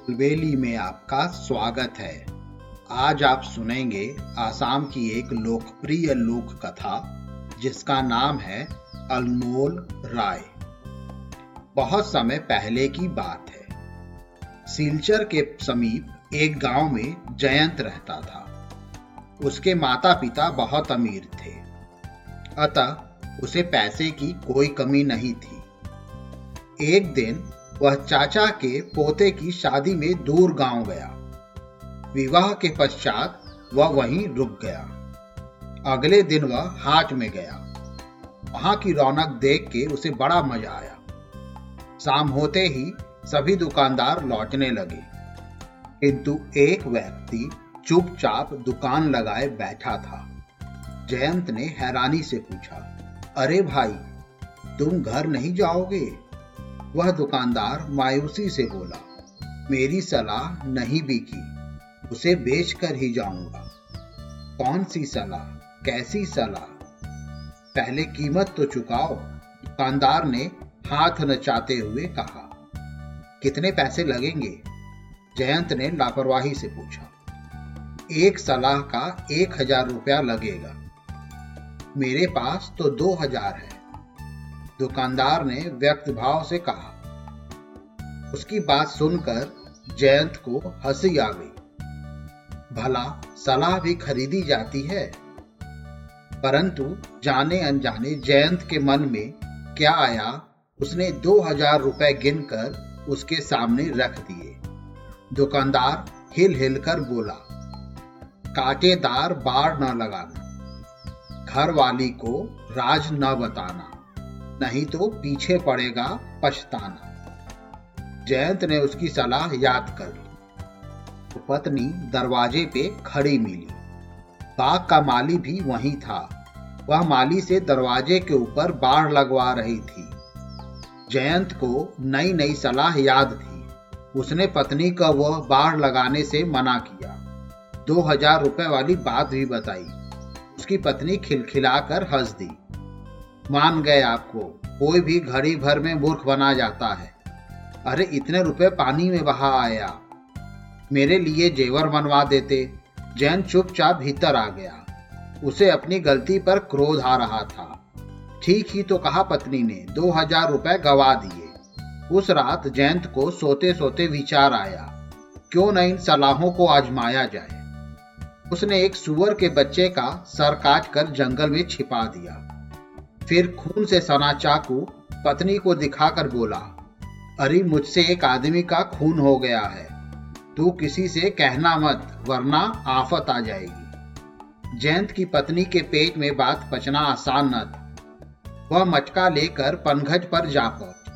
अलबेली में आपका स्वागत है। आज आप सुनेंगे आसाम की एक लोकप्रिय लोक कथा जिसका नाम है अनमोल राय। बहुत समय पहले की बात है। सिलचर के समीप एक गाँव में जयंत रहता था। उसके माता पिता बहुत अमीर थे। अतः उसे पैसे की कोई कमी नहीं थी। एक दिन वह चाचा के पोते की शादी में दूर गाँव गया। विवाह के पश्चात वह वहीं रुक गया। अगले दिन वह हाट में गया। वहाँ की रौनक देख के उसे बड़ा मज़ा आया। शाम होते ही सभी दुकानदार लौटने लगे। किंतु एक व्यक्ति चुपचाप दुकान लगाए बैठा था। जयंत ने हैरानी से पूछा, अरे भाई, तुम घर नहीं जाओगे? वह दुकानदार मायूसी से बोला, मेरी सलाह नहीं बिकी, उसे बेच कर ही जाऊँगा। कौन सी सलाह? कैसी सलाह? पहले कीमत तो चुकाओ, दुकानदार ने हाथ नचाते हुए कहा। कितने पैसे लगेंगे? जयंत ने लापरवाही से पूछा। एक सलाह का एक हज़ार रुपया लगेगा। मेरे पास तो दो हज़ार है। दुकानदार ने व्यक्त भाव से कहा। उसकी बात सुनकर जयंत को हँसी आ गई। भला सलाह भी खरीदी जाती है। परंतु जाने अनजाने जयंत के मन में क्या आया, उसने दो हज़ार रुपए गिनकर उसके सामने रख दिए। दुकानदार हिल हिल कर बोला, कांटेदार बाढ़ न लगाना घर वाली को राज न बताना। नहीं तो पीछे पड़ेगा पछताना। जयंत ने उसकी सलाह याद कर ली। तो पत्नी दरवाजे पे खड़ी मिली। बाग का माली भी वहीं था। वह माली से दरवाजे के ऊपर बाढ़ लगवा रही थी। जयंत को नई नई सलाह याद थी। उसने पत्नी का वह बाढ़ लगाने से मना किया। दो हज़ार रुपए वाली बात भी बताई। उसकी पत्नी खिलखिलाकर हंस दी। मान गए आपको, कोई भी घड़ी भर में मूर्ख बना जाता है। अरे, इतने रुपए पानी में बहा आया मेरे लिए जेवर बनवा देते। जैन चुपचाप भीतर आ गया। उसे अपनी गलती पर क्रोध आ रहा था। ठीक ही तो कहा पत्नी ने, दो हज़ार रुपए गवा दिए। उस रात जयंत को सोते सोते विचार आया, क्यों न इन सलाहों को आजमाया जाए। उसने एक सुअर के बच्चे का सर काट कर जंगल में छिपा दिया। फिर खून से सना चाकू पत्नी को दिखाकर बोला, अरे, मुझसे एक आदमी का खून हो गया है। तू किसी से कहना मत, वरना आफत आ जाएगी। जयंत की पत्नी के पेट में बात पचना आसान न था। वह मटका लेकर पनघट पर जा पहुँच।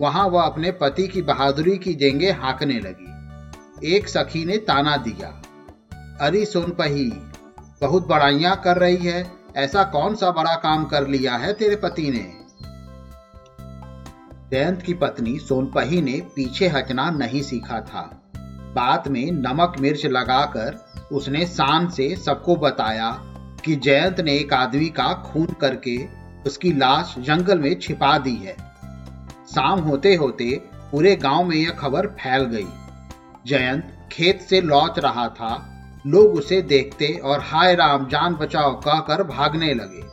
वहाँ वह अपने पति की बहादुरी की जेंगे हाँकने लगी। एक सखी ने ताना दिया, अरे, सुन पही, बहुत बड़ाइयाँ कर रही है। ऐसा कौन सा बड़ा काम कर लिया है तेरे पति ने? जयंत की पत्नी सोनपही ने पीछे हटना नहीं सीखा था। बात में नमक मिर्च लगाकर उसने शान से सबको बताया कि जयंत ने एक आदमी का खून करके उसकी लाश जंगल में छिपा दी है। शाम होते होते पूरे गाँव में यह खबर फैल गई। जयंत खेत से लौट रहा था लोग उसे देखते और हाय राम, जान बचाओ कहकर भागने लगे।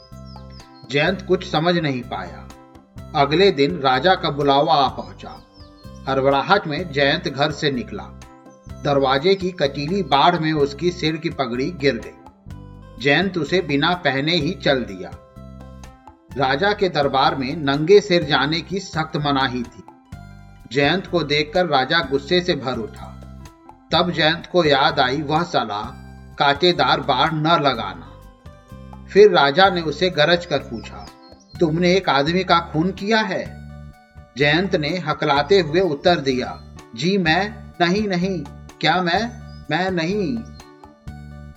जयंत कुछ समझ नहीं पाया। अगले दिन राजा का बुलावा आ पहुँचा। हरबड़ाहट में जयंत घर से निकला। दरवाजे की कटीली बाढ़ में उसकी सिर की पगड़ी गिर गई। जयंत उसे बिना पहने ही चल दिया। राजा के दरबार में नंगे सिर जाने की सख्त मनाही थी। जयंत को देखकर राजा गुस्से से भर उठा। तब जयंत को याद आई वह सलाह, कांटेदार बाढ़ न लगाना। फिर राजा ने उसे गरज कर पूछा, तुमने एक आदमी का खून किया है? जयंत ने हकलाते हुए उत्तर दिया, जी मैं, नहीं नहीं, क्या मैं मैं नहीं।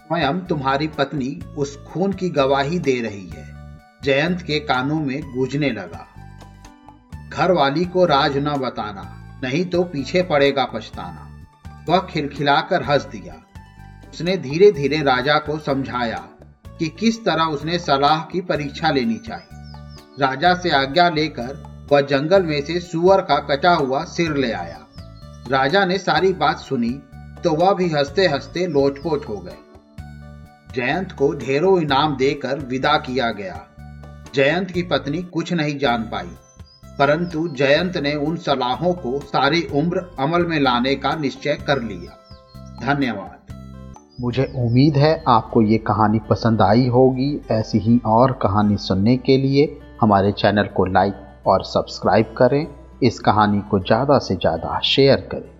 स्वयं तुम्हारी पत्नी उस खून की गवाही दे रही है। जयंत के कानों में गूंजने लगा घर वाली को राज न बताना, नहीं तो पीछे पड़ेगा पछताना। वह खिलखिलाकर हंस दिया। उसने धीरे धीरे राजा को समझाया कि किस तरह उसने सलाह की परीक्षा लेनी चाहिए। राजा से आज्ञा लेकर वह जंगल में से सुअर का कटा हुआ सिर ले आया। राजा ने सारी बात सुनी तो वह भी हँसते हँसते लोटपोट हो गए। जयंत को ढेरों इनाम देकर विदा किया गया। जयंत की पत्नी कुछ नहीं जान पाई। परंतु जयंत ने उन सलाहों को सारी उम्र अमल में लाने का निश्चय कर लिया। धन्यवाद। मुझे उम्मीद है आपको ये कहानी पसंद आई होगी। ऐसी ही और कहानी सुनने के लिए हमारे चैनल को लाइक और सब्सक्राइब करें। इस कहानी को ज़्यादा से ज़्यादा शेयर करें।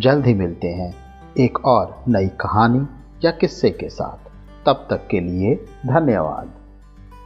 जल्द ही मिलते हैं एक और नई कहानी या किस्से के साथ। तब तक के लिए धन्यवाद।